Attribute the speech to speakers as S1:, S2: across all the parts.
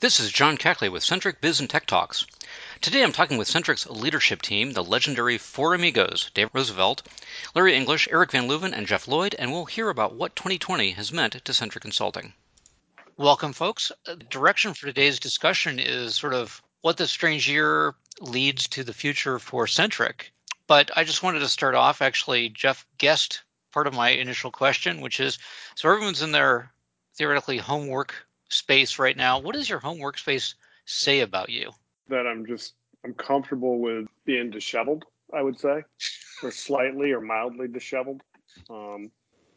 S1: This is John Cackley with Centric Biz and Tech Talks. Today I'm talking with Centric's leadership team, the legendary Four Amigos, Dave Roosevelt, Larry English, Eric Van Luven, and Jeff Lloyd, and we'll hear about what 2020 has meant to Centric Consulting. Welcome, folks. The direction for today's discussion is sort of what this strange year leads to the future for Centric. But I just wanted to start off. Actually, Jeff guessed part of my initial question, which is so everyone's in their theoretically homework space right now. What does your home workspace say about you?
S2: That I'm just I'm comfortable with being disheveled. I would say, or slightly or mildly disheveled. Um,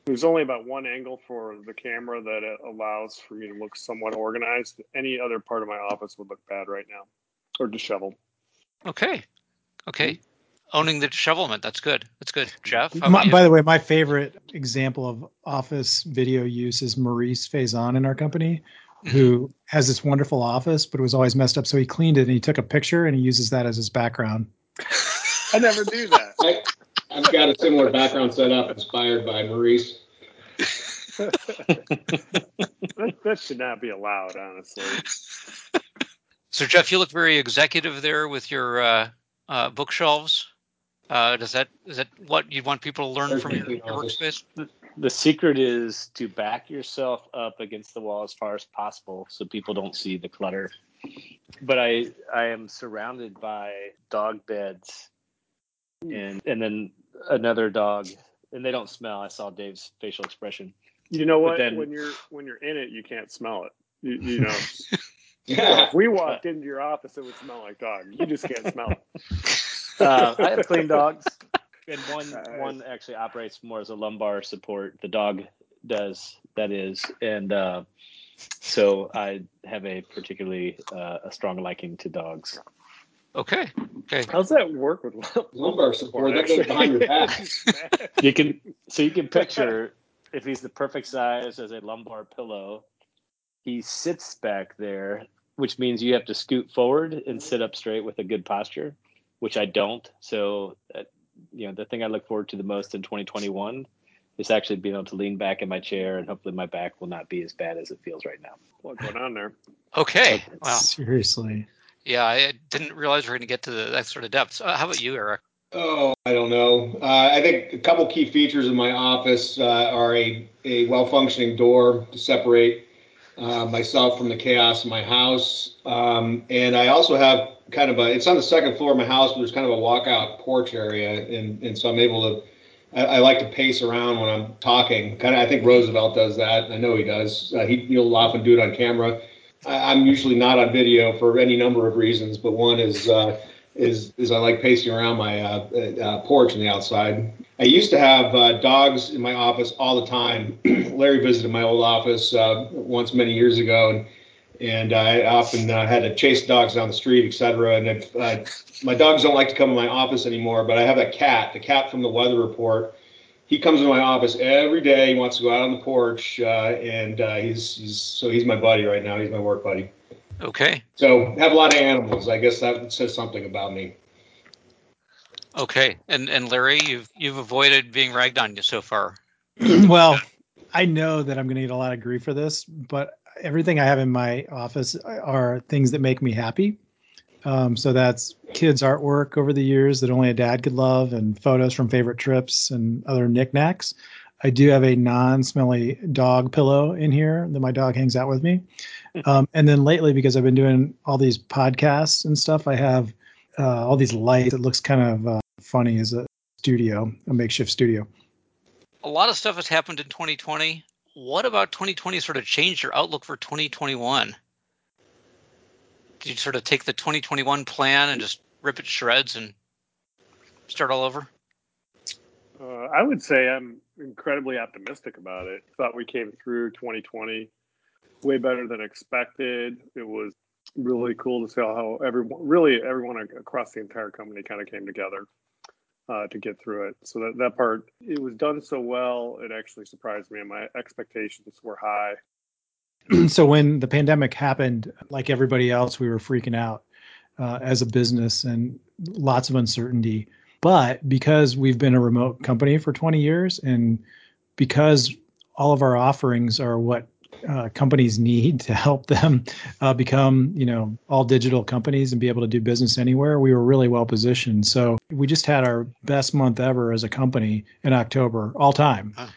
S2: there's only about one angle for the camera that it allows for me to look somewhat organized. Any other part of my office would look bad right now, or disheveled.
S1: Okay, okay. Mm-hmm. Owning the dishevelment, that's good. That's good. Jeff,
S3: my, by the way, my favorite example of office video use is Maurice Faison in our company who has this wonderful office, but it was always messed up. So he cleaned it and he took a picture and he uses that as his background.
S2: I never do that.
S4: I, I've got a similar background set up inspired by Maurice.
S2: that, that should not be allowed, honestly.
S1: So, Jeff, you look very executive there with your uh, uh, bookshelves. Uh, does that is that what you'd want people to learn from your, your workspace?
S5: The secret is to back yourself up against the wall as far as possible so people don't see the clutter. But I I am surrounded by dog beds and and then another dog and they don't smell. I saw Dave's facial expression.
S2: You know what? Then, when you're when you're in it, you can't smell it. You, you know. yeah. If we walked into your office, it would smell like dog. You just can't smell it.
S5: Uh, I have clean dogs and one one actually operates more as a lumbar support. The dog does that is, and uh, so I have a particularly uh, a strong liking to dogs.
S1: Okay. Okay.
S2: How's that work with
S4: lumbar support? That goes behind your back.
S5: you can so you can picture if he's the perfect size as a lumbar pillow, he sits back there, which means you have to scoot forward and sit up straight with a good posture, which I don't. So that you know the thing I look forward to the most in 2021 is actually being able to lean back in my chair and hopefully my back will not be as bad as it feels right now.
S2: What's going on there?
S1: Okay. Wow.
S3: Seriously.
S1: Yeah, I didn't realize we are going to get to the, that sort of depth. So how about you, Eric?
S4: Oh, I don't know. Uh, I think a couple key features in my office uh, are a, a well functioning door to separate uh, myself from the chaos in my house. Um, and I also have kind of a, it's on the second floor of my house, but there's kind of a walkout porch area. And, and so I'm able to, I, I like to pace around when I'm talking. Kind of, I think Roosevelt does that. I know he does. Uh, he, he'll often do it on camera. I, I'm usually not on video for any number of reasons, but one is, uh, is is I like pacing around my uh, uh, porch on the outside. I used to have uh, dogs in my office all the time. Larry visited my old office uh, once many years ago, and and I often uh, had to chase dogs down the street, etc. And if, uh, my dogs don't like to come in my office anymore, but I have a cat, the cat from the weather report. He comes in my office every day. He wants to go out on the porch, and he's, he's so he's my buddy right now. He's my work buddy.
S1: Okay.
S4: So have a lot of animals. I guess that says something about me.
S1: Okay, and and Larry, you've you've avoided being ragged on you so far.
S3: well, I know that I'm going to get a lot of grief for this, but everything I have in my office are things that make me happy. Um, so that's kids' artwork over the years that only a dad could love, and photos from favorite trips and other knickknacks. I do have a non-smelly dog pillow in here that my dog hangs out with me. Um, and then lately, because I've been doing all these podcasts and stuff, I have uh, all these lights. It looks kind of uh, funny as a studio, a makeshift studio.
S1: A lot of stuff has happened in 2020. What about 2020 sort of changed your outlook for 2021? Did you sort of take the 2021 plan and just rip it to shreds and start all over?
S2: Uh, I would say I'm incredibly optimistic about it. Thought we came through 2020 way better than expected. It was really cool to see how everyone, really everyone across the entire company, kind of came together uh, to get through it. So that that part, it was done so well. It actually surprised me, and my expectations were high.
S3: so when the pandemic happened, like everybody else, we were freaking out uh, as a business and lots of uncertainty. But because we've been a remote company for 20 years and because all of our offerings are what uh, companies need to help them uh, become, you know, all digital companies and be able to do business anywhere, we were really well positioned. So we just had our best month ever as a company in October, all time. Huh.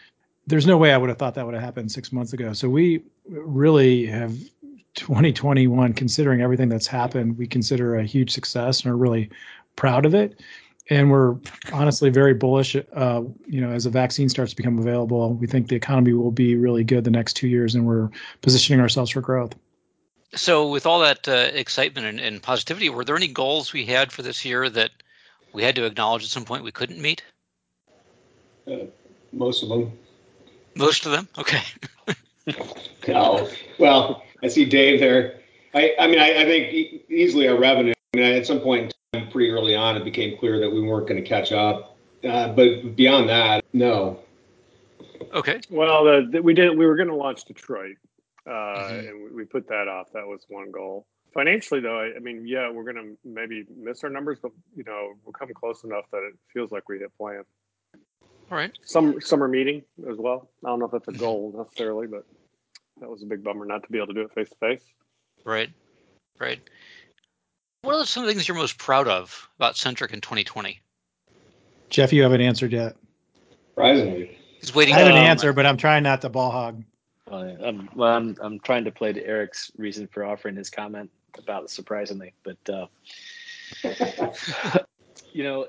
S3: There's no way I would have thought that would have happened six months ago. So we really have 2021, considering everything that's happened, we consider a huge success and are really proud of it and we're honestly very bullish. Uh, you know, as a vaccine starts to become available, we think the economy will be really good the next two years, and we're positioning ourselves for growth.
S1: So, with all that uh, excitement and, and, positivity, were there any goals we had for this year that we had to acknowledge at some point we couldn't meet?
S4: Uh, most of them.
S1: Most of them. Okay.
S4: no. Well, I see Dave there. I, I mean, I, I think easily our revenue. I mean, at some point pretty early on, it became clear that we weren't going to catch up. Uh, but beyond that, no.
S1: Okay.
S2: Well, the, the, we did. We were going to launch Detroit, uh, mm-hmm. and we, we, put that off. That was one goal. Financially, though, I, I mean, yeah, we're going to maybe miss our numbers, but you know, we'll come close enough that it feels like we hit plan.
S1: All right.
S2: Some summer meeting as well. I don't know if that's a goal necessarily, but that was a big bummer not to be able to do it face to face.
S1: Right. Right. What are some of the things you're most proud of about Centric in 2020?
S3: Jeff, you haven't answered yet.
S4: Surprisingly.
S1: He's waiting.
S3: I have an answer, but I'm trying not to ball hog.
S5: Well, I'm, well, I'm, I'm trying to play to Eric's reason for offering his comment about surprisingly, but uh, you know,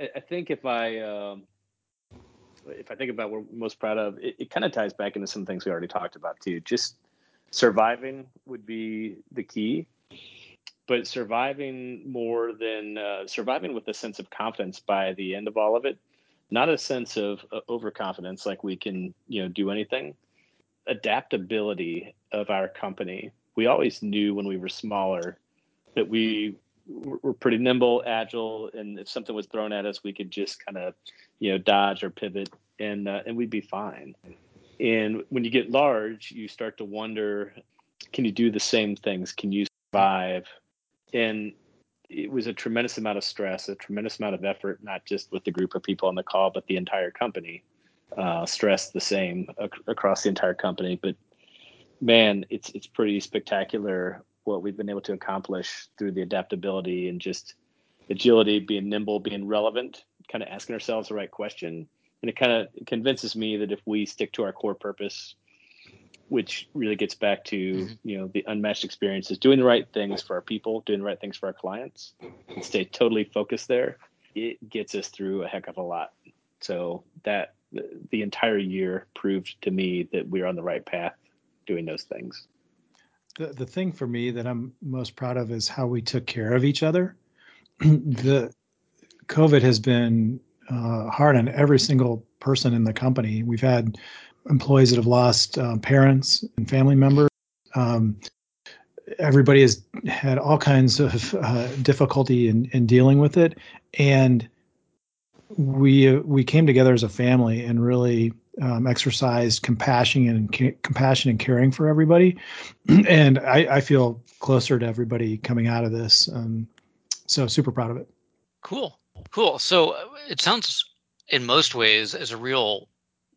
S5: I, I, think if I um, if I think about what we're most proud of, it, it kind of ties back into some things we already talked about too. Just surviving would be the key but surviving more than uh, surviving with a sense of confidence by the end of all of it not a sense of uh, overconfidence like we can you know do anything. Adaptability of our company. We always knew when we were smaller that we were pretty nimble agile and if something was thrown at us we could just kind of you know dodge or pivot and uh, and we'd be fine. And when you get large you start to wonder can you do the same things? Can you survive and it was a tremendous amount of stress, a tremendous amount of effort, not just with the group of people on the call, but the entire company. Uh, stress the same ac- across the entire company, but man, it's it's pretty spectacular what we've been able to accomplish through the adaptability and just agility, being nimble, being relevant, kind of asking ourselves the right question, and it kind of convinces me that if we stick to our core purpose which really gets back to mm-hmm. you know the unmatched experiences doing the right things for our people doing the right things for our clients and stay totally focused there. It gets us through a heck of a lot. So that the entire year proved to me that we're on the right path doing those things.
S3: The, the thing for me that i'm most proud of is how we took care of each other. The covid has been uh, hard on every single person in the company. We've had employees that have lost uh, parents and family members. Um, everybody has had all kinds of uh, difficulty in, in dealing with it, and we uh, we came together as a family and really um, exercised compassion and ca- compassion and caring for everybody. and I, I, feel closer to everybody coming out of this. Um, so super proud of it.
S1: Cool, cool. So uh, it sounds in most ways as a real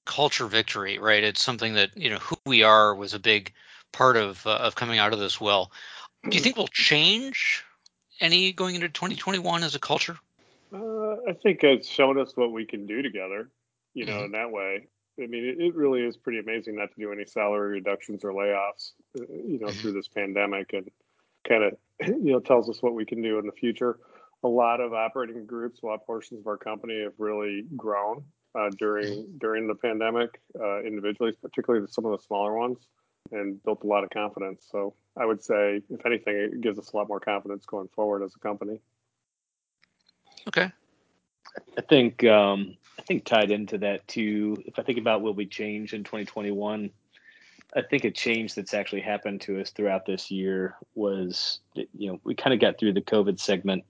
S1: culture victory, right? It's something that you know who we are was a big part of uh, of coming out of this well. Do you think we'll change any going into 2021 as a culture?
S2: Uh, I think it's shown us what we can do together. You know, mm-hmm. in that way. I mean, it, it, really is pretty amazing not to do any salary reductions or layoffs. Uh, you know, mm-hmm. through this pandemic, and kind of you know tells us what we can do in the future. A lot of operating groups, a lot of portions of our company have really grown uh, during during the pandemic, uh, individually, particularly some of the smaller ones, and built a lot of confidence. So I would say, if anything, it gives us a lot more confidence going forward as a company.
S1: Okay.
S5: I think um, I think tied into that too. If I think about what we changed in 2021, I think a change that's actually happened to us throughout this year was, you know, we kind of got through the COVID segment,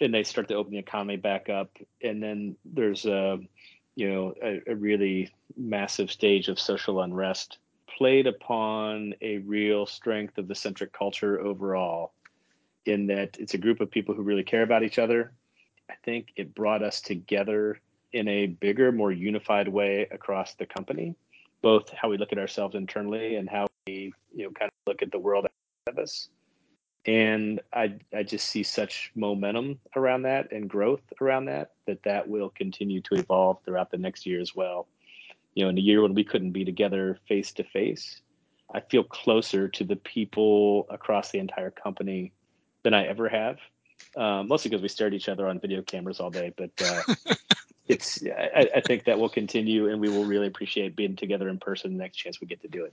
S5: and they start to open the economy back up, and then there's a you know, a, a really massive stage of social unrest played upon a real strength of the centric culture overall in that it's a group of people who really care about each other. I think it brought us together in a bigger, more unified way across the company, both how we look at ourselves internally and how we, you know kind of look at the world of us and I I just see such momentum around that and growth around that that that will continue to evolve throughout the next year as well. You know, in a year when we couldn't be together face to face, I feel closer to the people across the entire company than I ever have. Um, mostly because we stare at each other on video cameras all day, but uh, it's I, I think that will continue, and we will really appreciate being together in person the next chance we get to do it.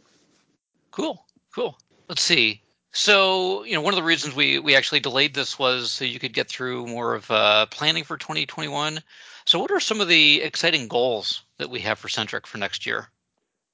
S1: Cool, cool. Let's see. So, you know, one of the reasons we we actually delayed this was so you could get through more of uh, planning for 2021. So, what are some of the exciting goals that we have for Centric for next year?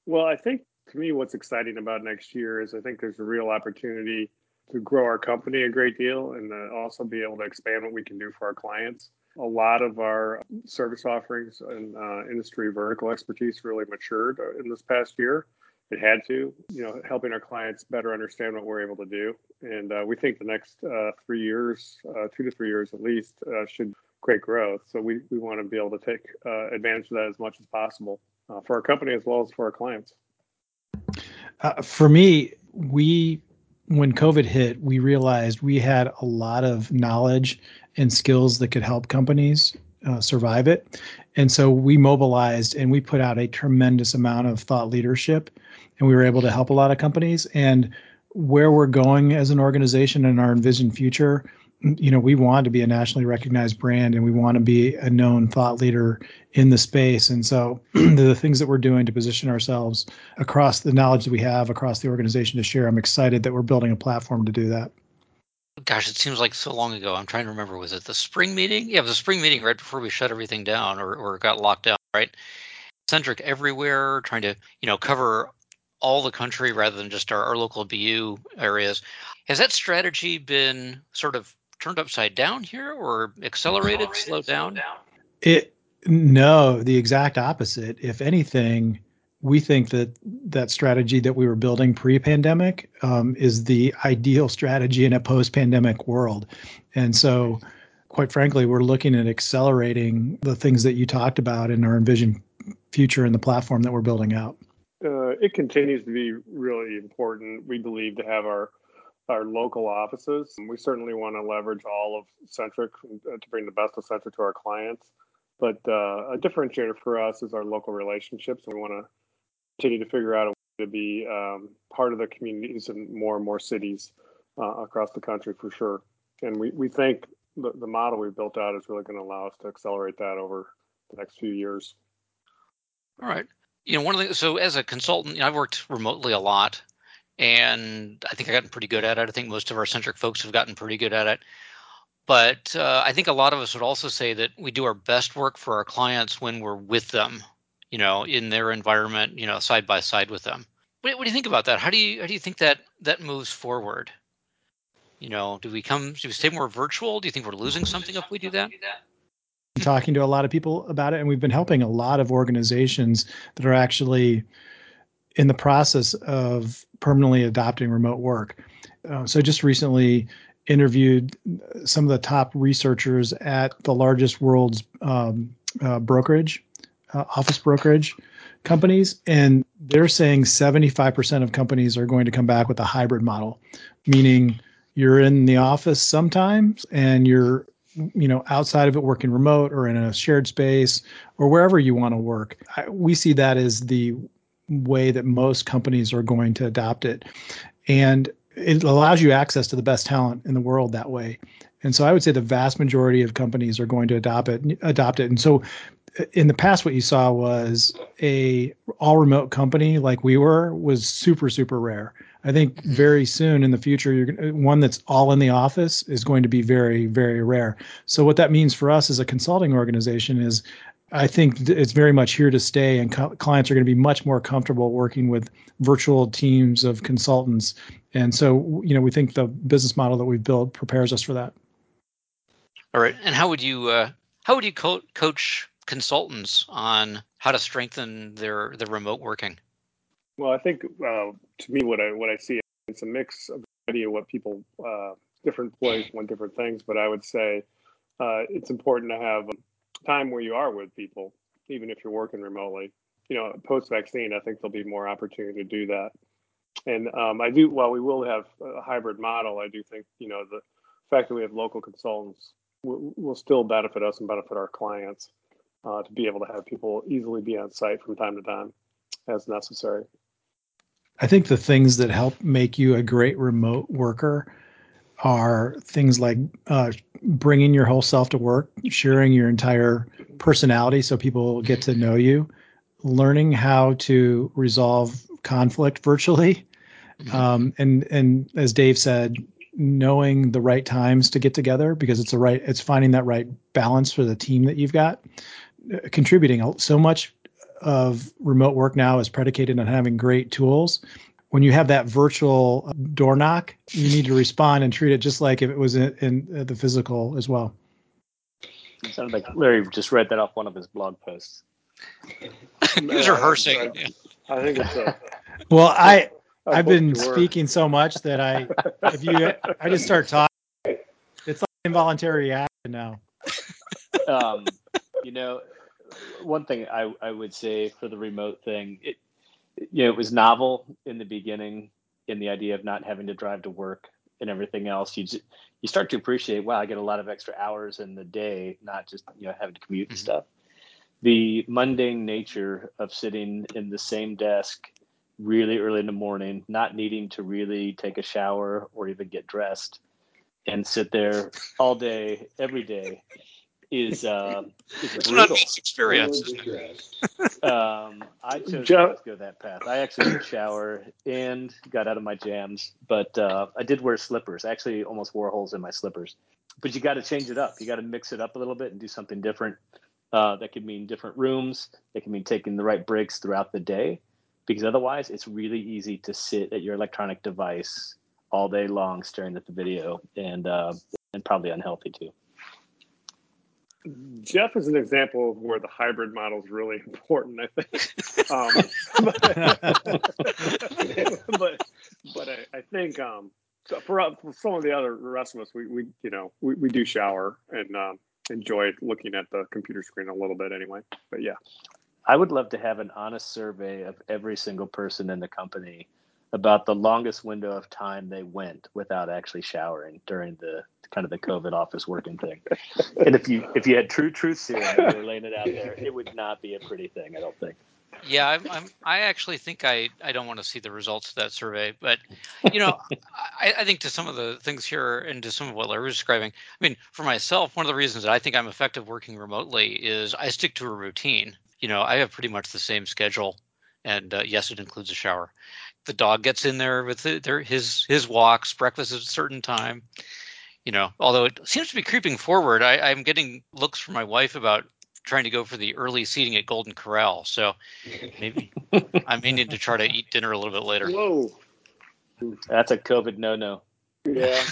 S2: Well, I think to me, what's exciting about next year is I think there's a real opportunity to grow our company a great deal and uh, also be able to expand what we can do for our clients. A lot of our service offerings and uh, industry vertical expertise really matured uh, in this past year it had to, you know, helping our clients better understand what we're able to do. And uh, we think the next uh, three years, uh, two to three years at least, uh, should create growth. So we, we want to be able to take uh, advantage of that as much as possible uh, for our company as well as for our clients.
S3: for me, we when COVID hit, we realized we had a lot of knowledge and skills that could help companies uh, survive it. And so we mobilized and we put out a tremendous amount of thought leadership and we were able to help a lot of companies. And where we're going as an organization and our envisioned future, you know, we want to be a nationally recognized brand and we want to be a known thought leader in the space. And so the things that we're doing to position ourselves across the knowledge that we have across the organization to share, I'm excited that we're building a platform to do that.
S1: Gosh, it seems like so long ago. I'm trying to remember. Was it the spring meeting? Yeah, it was the spring meeting right before we shut everything down or, or got locked down, right? Centric everywhere, trying to, you know, cover all the country rather than just our, our local BU areas. Has that strategy been sort of turned upside down here or accelerated, accelerated slowed down? down?
S3: It no, the exact opposite. If anything, we think that that strategy that we were building pre-pandemic um, is the ideal strategy in a post-pandemic world, and so, quite frankly, we're looking at accelerating the things that you talked about in our envision future in the platform that we're building out
S2: uh, it continues to be really important. We believe to have our our local offices. We certainly want to leverage all of Centric uh, to bring the best of Centric to our clients. But uh, a differentiator for us is our local relationships. We want to continue to figure out a way to be um, part of the communities in more and more cities uh, across the country for sure. And we, we think the, the model we've built out is really going to allow us to accelerate that over the next few years.
S1: All right you know, one of the so as a consultant, you know, I've worked remotely a lot, and I think I've gotten pretty good at it. I think most of our centric folks have gotten pretty good at it. But uh, I think a lot of us would also say that we do our best work for our clients when we're with them, you know, in their environment, you know, side by side with them. What, what do you think about that? How do you how do you think that that moves forward? You know, do we come do we stay more virtual? Do you think we're losing something if we do that?
S3: talking to a lot of people about it, and we've been helping a lot of organizations that are actually in the process of permanently adopting remote work. Uh, so just recently interviewed some of the top researchers at the largest world's um, uh, brokerage, uh, office brokerage companies, and they're saying 75% of companies are going to come back with a hybrid model, meaning you're in the office sometimes and you're you know outside of it working remote or in a shared space or wherever you want to work I, we see that as the way that most companies are going to adopt it. And it allows you access to the best talent in the world that way. And so i would say the vast majority of companies are going to adopt it adopt it. And so uh, in the past what you saw was a all remote company like we were was super super rare I think very soon in the future, you're one that's all in the office is going to be very, very rare. So what that means for us as a consulting organization is, I think it's very much here to stay, and co- clients are going to be much more comfortable working with virtual teams of consultants. And so, you know, we think the business model that we've built prepares us for that.
S1: All right. And how would you uh, how would you co- coach consultants on how to strengthen their their remote working?
S2: Well, I think uh, to me, what I what I see it's a mix of idea what people uh, different employees want different things, but I would say uh, it's important to have time where you are with people, even if you're working remotely. You know, post vaccine, I think there'll be more opportunity to do that. And um, I do, while we will have a hybrid model, I do think, you know, the fact that we have local consultants will, will still benefit us and benefit our clients uh, to be able to have people easily be on site from time to time as necessary.
S3: I think the things that help make you a great remote worker are things like uh, bringing your whole self to work, sharing your entire personality so people get to know you, learning how to resolve conflict virtually, mm-hmm. um, and and as Dave said, knowing the right times to get together because it's the right it's finding that right balance for the team that you've got, uh, contributing so much of remote work now is predicated on having great tools when you have that virtual door knock, you need to respond and treat it just like if it was in, in the physical as well.
S5: It sounds like Larry just read that off one of his blog posts.
S1: he was rehearsing.
S2: I think it's a.
S3: Well, I I've been speaking so much that I if you I just start talking, it's like involuntary reaction now.
S5: Um, you know, one thing I I would say for the remote thing, it you know, it was novel in the beginning in the idea of not having to drive to work and everything else. You just, you start to appreciate, wow, I get a lot of extra hours in the day, not just you know having to commute and mm-hmm. stuff. The mundane nature of sitting in the same desk really early in the morning, not needing to really take a shower or even get dressed, and sit there all day, every day, is uh, is
S1: it's brutal. an experience, isn't
S5: it? um, I chose to go that path. I actually did shower and got out of my jams, but uh, I did wear slippers. I actually almost wore holes in my slippers. But you got to change it up. You got to mix it up a little bit and do something different. Uh, that could mean different rooms. That can mean taking the right breaks throughout the day, because otherwise, it's really easy to sit at your electronic device all day long staring at the video, and uh, and probably unhealthy too.
S2: Jeff is an example of where the hybrid model is really important, I think. Um, but, but, but I, I think um, so for, for, some of the other rest of us, we, we you know we, we do shower and um, enjoy looking at the computer screen a little bit anyway. But yeah,
S5: I would love to have an honest survey of every single person in the company about the longest window of time they went without actually showering during the kind of the COVID office working thing. and if you if you had true truth serum and you were laying it out there, it would not be a pretty thing. I don't think.
S1: Yeah, I'm, I'm i actually think I, I don't want to see the results of that survey, but you know, I, I think to some of the things here and to some of what Larry was describing, I mean, for myself, one of the reasons that I think I'm effective working remotely is I stick to a routine. You know, I have pretty much the same schedule, and uh, yes, it includes a shower. The dog gets in there with the, their, his his walks, breakfast at a certain time you know, although it seems to be creeping forward, I, I'm getting looks from my wife about trying to go for the early seating at Golden Corral. So maybe I may need to try to eat dinner a little bit later.
S2: Whoa,
S5: that's a COVID no-no.
S2: Yeah.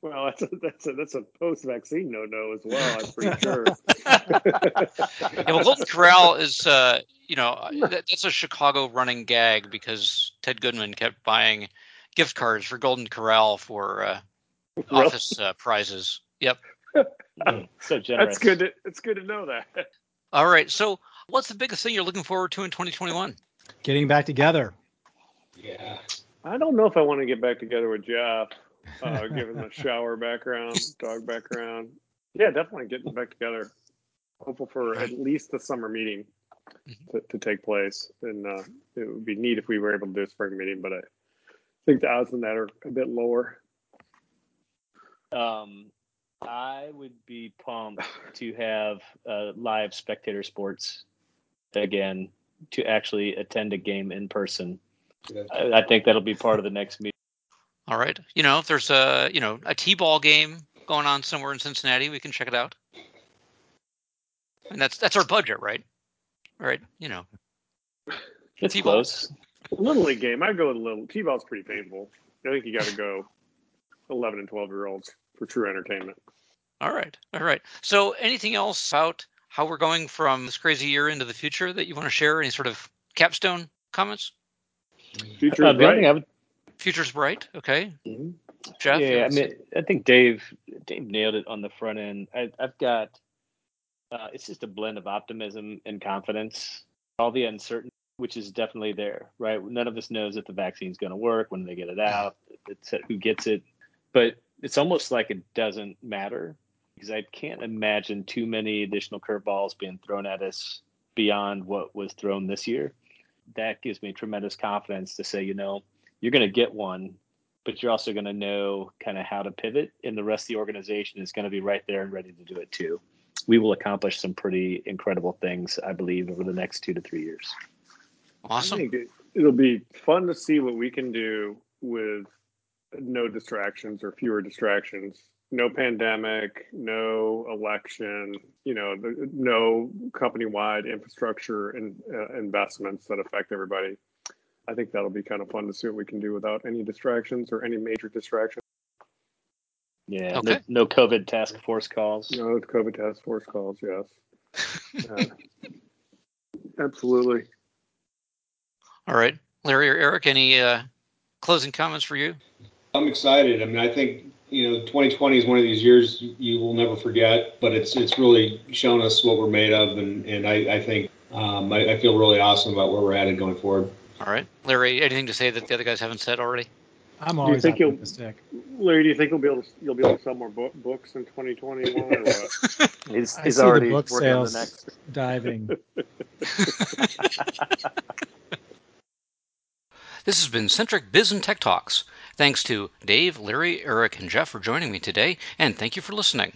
S2: Well, that's a that's a that's a post-vaccine no-no as well. I'm pretty sure.
S1: yeah, well, Golden Corral is, uh, you know, that, that's a Chicago running gag because Ted Goodman kept buying gift cards for Golden Corral for uh, office uh, prizes. Yep.
S5: so generous.
S2: That's good. To, it's good to know that.
S1: All right. So, what's the biggest thing you're looking forward to in 2021?
S3: Getting back together.
S2: Yeah. I don't know if I want to get back together with Jeff, uh, given the shower background, dog background. Yeah, definitely getting back together. Hopeful for at least the summer meeting mm-hmm. to, to take place, and uh, it would be neat if we were able to do a spring meeting. But I think the odds on that are a bit lower.
S5: Um, I would be pumped to have uh, live spectator sports again to actually attend a game in person. I, I think that'll be part of the next meeting.
S1: All right. You know, if there's a you know a t-ball game going on somewhere in Cincinnati, we can check it out. And that's that's our budget, right? Right. You know.
S5: It's t-ball. close.
S2: Little league game. I go with little. T-ball's pretty painful. I think you got to go 11 and 12 year olds for true entertainment.
S1: All right. All right. So, anything else about how we're going from this crazy year into the future that you want to share? Any sort of capstone comments?
S2: Future uh, bright.
S1: Would... Future's bright. Okay. Mm-hmm. Jeff.
S5: Yeah, I mean, I think Dave Dave nailed it on the front end. I, have got. Uh, it's just a blend of optimism and confidence. All the uncertainty which is definitely there, right? None of us knows if the vaccine's going to work when they get it out, it's who gets it, but it's almost like it doesn't matter because I can't imagine too many additional curveballs being thrown at us beyond what was thrown this year. That gives me tremendous confidence to say, you know, you're going to get one, but you're also going to know kind of how to pivot, and the rest of the organization is going to be right there and ready to do it too. We will accomplish some pretty incredible things, I believe, over the next two to three years.
S1: Awesome.
S2: it, it'll be fun to see what we can do with no distractions or fewer distractions no pandemic, no election, you know, no company-wide infrastructure and uh, investments that affect everybody. I think that'll be kind of fun to see what we can do without any distractions or any major distractions.
S5: Yeah. Okay. No, no COVID task force calls.
S2: No COVID task force calls. Yes. uh, absolutely.
S1: All right, Larry or Eric, any uh, closing comments for you?
S4: I'm excited. I mean, I think you know 2020 is one of these years you will never forget, but it's it's really shown us what we're made of, and and I, I think um, I, I, feel really awesome about where we're headed going forward.
S1: All right, Larry, anything to say that the other guys haven't said already?
S3: I'm always
S2: do you think
S3: optimistic.
S2: You'll, Larry, do you think you'll be able to you'll be able to sell more book, books in 2021 or what?
S5: he's,
S3: I see
S5: already
S3: the book
S5: working
S3: sales
S5: on the next.
S3: diving.
S1: this has been Centric Biz and Tech Talks. Thanks to Dave, Larry, Eric, and Jeff for joining me today, and thank you for listening.